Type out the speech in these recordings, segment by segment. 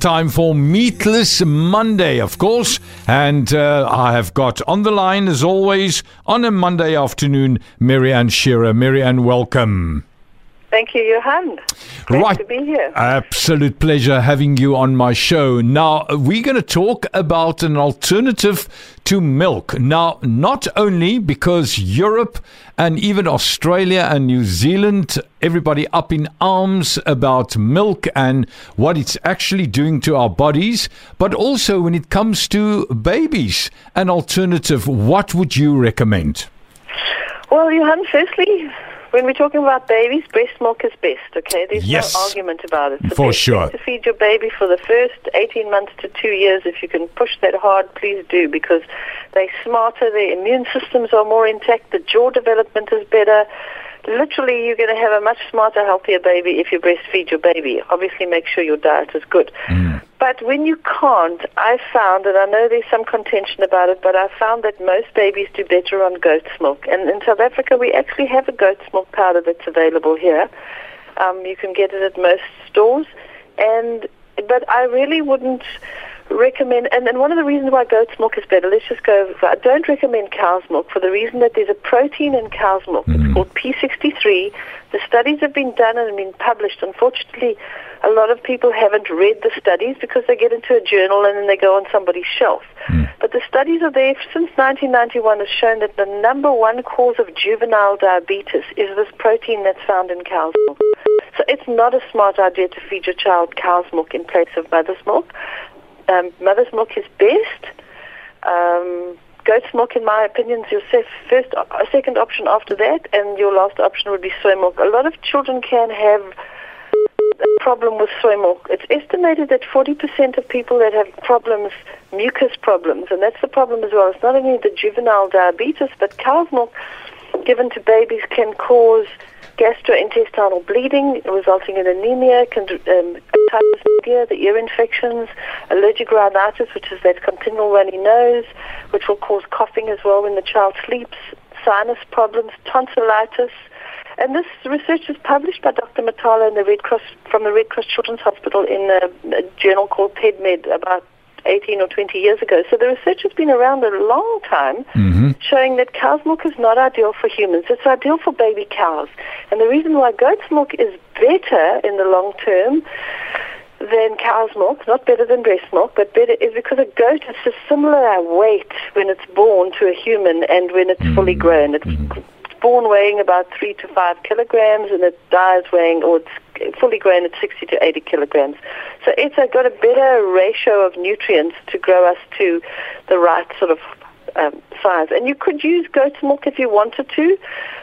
time for Meatless Monday, of course. And uh, I have got on the line, as always, on a Monday afternoon, Marianne Shearer. Marianne, welcome. Thank you, Johan. Great right. to be here. Absolute pleasure having you on my show. Now, we're going to talk about an alternative to milk. Now, not only because Europe and even Australia and New Zealand, everybody up in arms about milk and what it's actually doing to our bodies, but also when it comes to babies, an alternative. What would you recommend? Well, Johan, firstly, when we're talking about babies, breast milk is best, okay? There's Yes. no argument about it. For sure. To feed your baby for the first 18 months to two years, if you can push that hard, please do, because they're smarter, their immune systems are more intact, the jaw development is better. Literally, you're going to have a much smarter, healthier baby if you breastfeed your baby. Obviously, make sure your diet is good. But when you can't, I found, and I know there's some contention about it, but I found that most babies do better on goat's milk. And in South Africa, we actually have a goat's milk powder that's available here. Um, you can get it at most stores. And but I really wouldn't recommend. And, and one of the reasons why goat's milk is better, let's just go. over- I don't recommend cow's milk for the reason that there's a protein in cow's milk. It's mm. called P63. The studies have been done and have been published. Unfortunately, a lot of people haven't read the studies because they get into a journal and then they go on somebody's shelf. Mm. But the studies are there since 1991 has shown that the number one cause of juvenile diabetes is this protein that's found in cow's milk. So it's not a smart idea to feed your child cow's milk in place of mother's milk. Um, mother's milk is best. Um, goat's milk, in my opinion, is your first, uh, second option after that, and your last option would be soy milk. A lot of children can have a problem with soy milk. It's estimated that 40% of people that have problems, mucus problems, and that's the problem as well. It's not only the juvenile diabetes, but cow's milk given to babies can cause gastrointestinal bleeding, resulting in anemia, can, um, the ear infections, allergic rhinitis, which is that continual runny nose, which will cause coughing as well when the child sleeps, sinus problems, tonsillitis. And this research is published by Dr. Matala in the Red Cross from the Red Cross Children's Hospital in a, a journal called PedMed about 18 or 20 years ago. So the research has been around a long time, mm-hmm. showing that cow's milk is not ideal for humans. It's ideal for baby cows. And the reason why goat's milk is better in the long term than cow's milk, not better than breast milk, but better is because a goat is a similar weight when it's born to a human and when it's fully mm-hmm. grown. It's mm-hmm. Born weighing about three to five kilograms and it dies weighing, or it's fully grown at 60 to 80 kilograms. So it's uh, got a better ratio of nutrients to grow us to the right sort of um, size. And you could use goat's milk if you wanted to,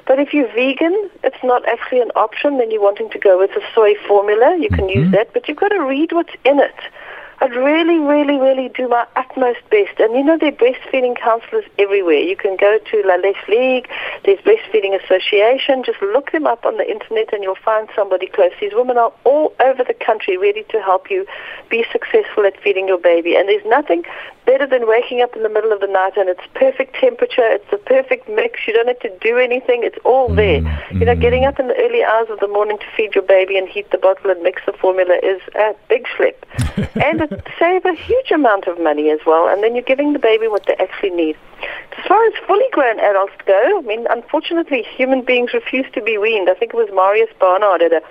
but if you're vegan, it's not actually an option. Then you're wanting to go with a soy formula, you can use that, but you've got to read what's in it. I'd really, really, really do my utmost best. And you know, there are breastfeeding counselors everywhere. You can go to La Leche League, there's Breastfeeding Association. Just look them up on the internet and you'll find somebody close. These women are all over the country ready to help you be successful at feeding your baby. And there's nothing better than waking up in the middle of the night and it's perfect temperature, it's the perfect mix. You don't have to do anything. It's all mm, there. You know, mm. getting up in the early hours of the morning to feed your baby and heat the bottle and mix the formula is a big slip. and it saves a huge amount of money as well. And then you're giving the baby what they actually need. As far as fully grown adults go, I mean, unfortunately, human beings refuse to be weaned. I think it was Marius Barnard at a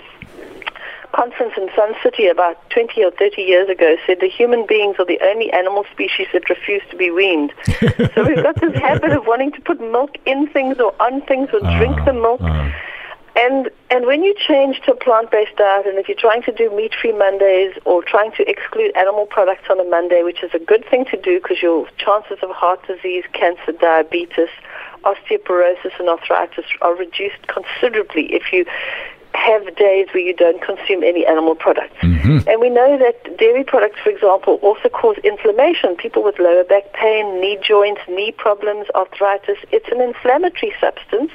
conference in Sun City about 20 or 30 years ago said the human beings are the only animal species that refuse to be weaned. so we've got this habit of wanting to put milk in things or on things or drink ah, the milk. Ah. And and when you change to a plant-based diet, and if you're trying to do meat-free Mondays or trying to exclude animal products on a Monday, which is a good thing to do because your chances of heart disease, cancer, diabetes, osteoporosis, and arthritis are reduced considerably if you have days where you don't consume any animal products. Mm-hmm. And we know that dairy products, for example, also cause inflammation. People with lower back pain, knee joints, knee problems, arthritis. It's an inflammatory substance.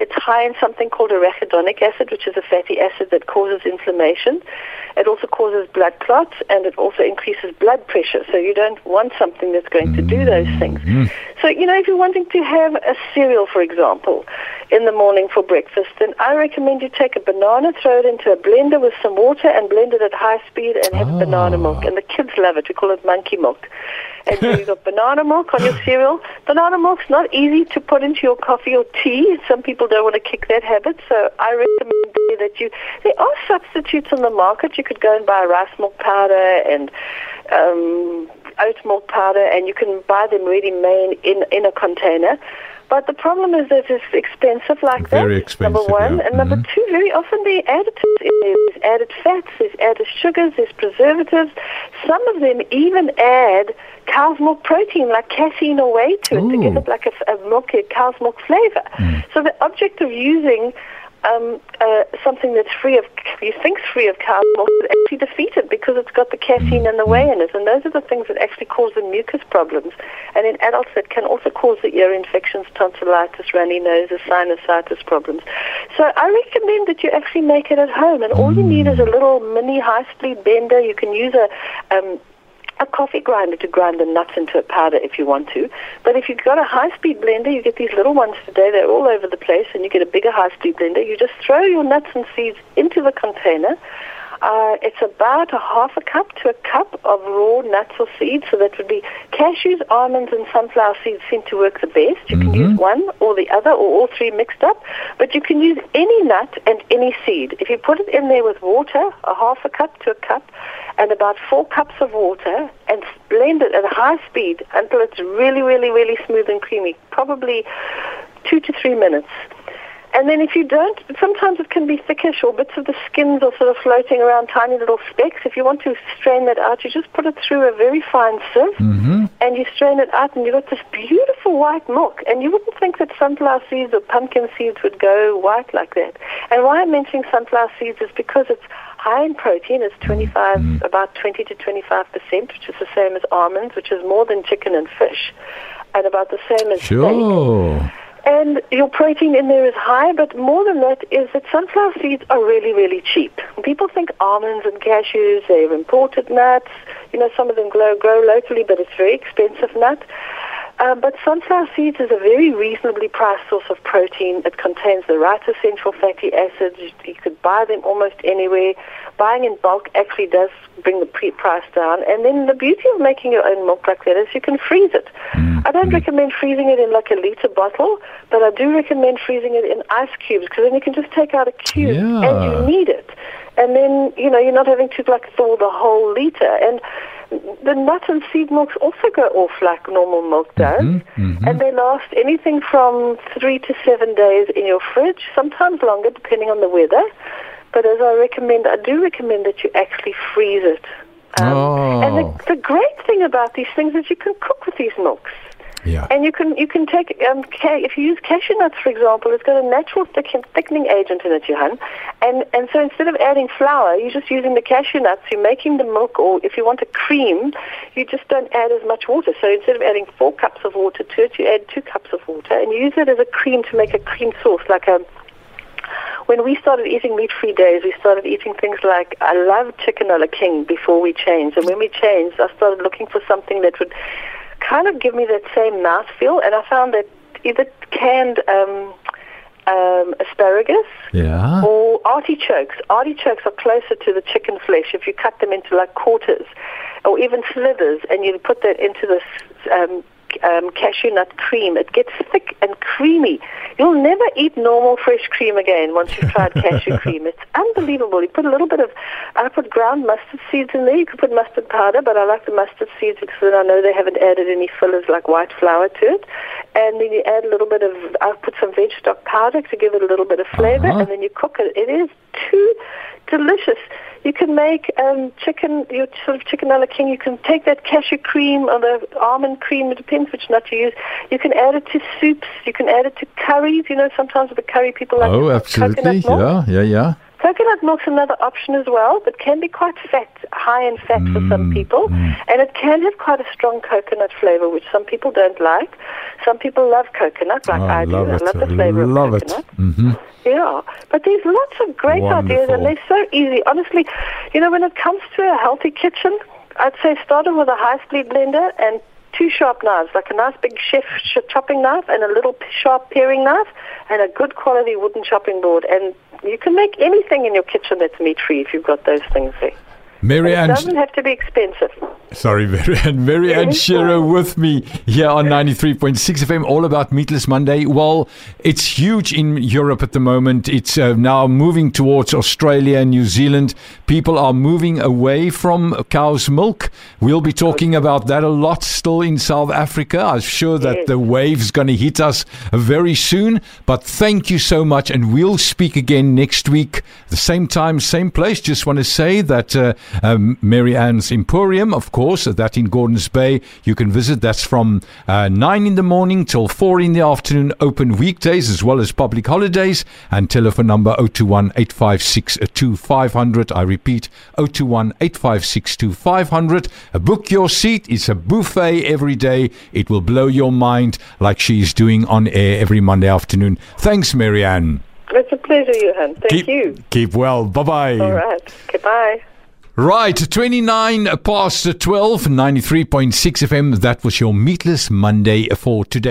It's high in something called arachidonic acid, which is a fatty acid that causes inflammation. It also causes blood clots and it also increases blood pressure. So you don't want something that's going to do mm-hmm. those things. So, you know, if you're wanting to have a cereal, for example, in the morning for breakfast, then I recommend you take a banana, throw it into a blender with some water and blend it at high speed and have banana milk. And the kids love it. We call it monkey milk. And so you've got banana milk on your cereal. Banana milk's not easy to put into your coffee or tea. Some people don't want to kick that habit, so I recommend that you. There are substitutes on the market. You could go and buy rice milk powder and um, oat milk powder, and you can buy them ready made in in a container. But the problem is that it's expensive like Very that. expensive, number one. yeah. And number Mhm. two, very often additives in. There's added fats, there's added sugars, there's preservatives. Some of them even add cow's milk protein like casein or whey to it to give it like a, a milk, a cow's milk flavor. So the object of using um, uh, something that's free of, you think's free of milk, is actually defeated because it's got the casein and the whey in it. And those are the things that actually cause the mucus problems. And in adults, that can also cause the ear infections, tonsillitis, runny noses, sinusitis problems. So I recommend that you actually make it at home. And all you need is a little mini high-speed blender. You can use a um, a coffee grinder to grind the nuts into a powder if you want to. But if you've got a high-speed blender, you get these little ones today. They're all over the place, and you get a bigger high-speed blender. You just throw your nuts and seeds into the container. Uh, it's about a half a cup to a cup of raw nuts or seeds. So that would be cashews, almonds, and sunflower seeds seem to work the best. You can use one or the other or all three mixed up. But you can use any nut and any seed. If you put it in there with water, a half a cup to a cup, and about four cups of water, and blend it at high speed until it's really, really, really smooth and creamy, probably two to three minutes. And then if you don't, sometimes it can be thickish or bits of the skins are sort of floating around tiny little specks. If you want to strain that out, you just put it through a very fine sieve mm-hmm. and you strain it out and you've got this beautiful white milk. And you wouldn't think that sunflower seeds or pumpkin seeds would go white like that. And why I'm mentioning sunflower seeds is because it's high in protein. It's 25, mm-hmm. about 20 to 25 percent, which is the same as almonds, which is more than chicken and fish, and about the same as steak. And your protein in there is high, but more than that is that sunflower seeds are really, really cheap. People think almonds and cashews, they're imported nuts. You know, some of them grow, grow locally, but it's very expensive nut. Uh, but sunflower seeds is a very reasonably priced source of protein. It contains the right essential fatty acids. You could buy them almost anywhere. Buying in bulk actually does bring the pre- price down. And then the beauty of making your own milk like that is you can freeze it. Mm, I don't mm. recommend freezing it in like a liter bottle, but I do recommend freezing it in ice cubes because then you can just take out a cube and Yeah. you need it. And then, you know, you're not having to like thaw the whole liter. And the nut and seed milks also go off like normal milk mm-hmm, does. Mm-hmm. And they last anything from three to seven days in your fridge, sometimes longer depending on the weather. But as I recommend, I do recommend that you actually freeze it. Um, And Oh. the, the great thing about these things is you can cook with these milks. Yeah. And you can you can take um, ca- if you use cashew nuts for example, it's got a natural thicken, thickening agent in it, Johan. And and so instead of adding flour, you're just using the cashew nuts. You're making the milk, or if you want a cream, you just don't add as much water. So instead of adding four cups of water to it, you add two cups of water, and you use it as a cream to make a cream sauce, like a when we started eating meat-free days, we started eating things like I loved chicken a la king before we changed, and when we changed, I started looking for something that would kind of give me that same mouthfeel, and I found that either canned um, um, asparagus Yeah. or artichokes. Artichokes are closer to the chicken flesh if you cut them into like quarters or even slithers and you put that into this um, um, cashew nut cream. It gets thick and creamy. You'll never eat normal fresh cream again once you've tried cashew cream. It's unbelievable. You put a little bit of, I put ground mustard seeds in there. You could put mustard powder, but I like the mustard seeds because then I know they haven't added any fillers like white flour to it. And then you add a little bit of, I put some veg stock powder to give it a little bit of flavor, Uh-huh. and then you cook it. It is too delicious. You can make um, chicken, your sort of chicken a la king. You can take that cashew cream or the almond cream. It depends which nut you use. You can add it to soups. You can add it to curries. You know, sometimes with the curry people like Oh, absolutely. Yeah, yeah, yeah. Coconut milk's another option as well, but can be quite fat, high in fat for Mm, some people, and it can have quite a strong coconut flavor, which some people don't like. Some people love coconut, like Oh, I do. love I love the flavor love of it. coconut. hmm Yeah, but there's lots of great ideas, and they're so easy. Honestly, you know, when it comes to a healthy kitchen, I'd say start with a high-speed blender and two sharp knives, like a nice big chef chopping knife and a little sharp paring knife, and a good quality wooden chopping board. And you can make anything in your kitchen that's meat-free if you've got those things there. Mary Ann, It doesn't have to be expensive. sorry, Mary Ann, Mary Ann Shearer with me here on 93.6 FM, all about Meatless Monday. Well, it's huge in Europe at the moment. It's uh, now moving towards Australia and New Zealand. People are moving away from cow's milk. We'll be talking about that a lot still in South Africa. I'm sure that Yes. the wave's going to hit us very soon. But thank you so much, and we'll speak again next week, the same time, same place. Just want to say that uh, um, Mary Ann's Emporium, of course, that in Gordons Bay, you can visit. That's from uh, 9 in the morning till 4 in the afternoon, open weekdays as well as public holidays, and telephone number 021 856 2500. I repeat, 021 856 2500. Book your seat. It's a buffet every day. It will blow your mind like she's doing on air every Monday afternoon. Thanks, Marianne. It's a pleasure, Johan. Thank keep, you. Keep well. Bye bye. All right. Goodbye. Right, 29 past 12, 93.6 FM. That was your Meatless Monday for today.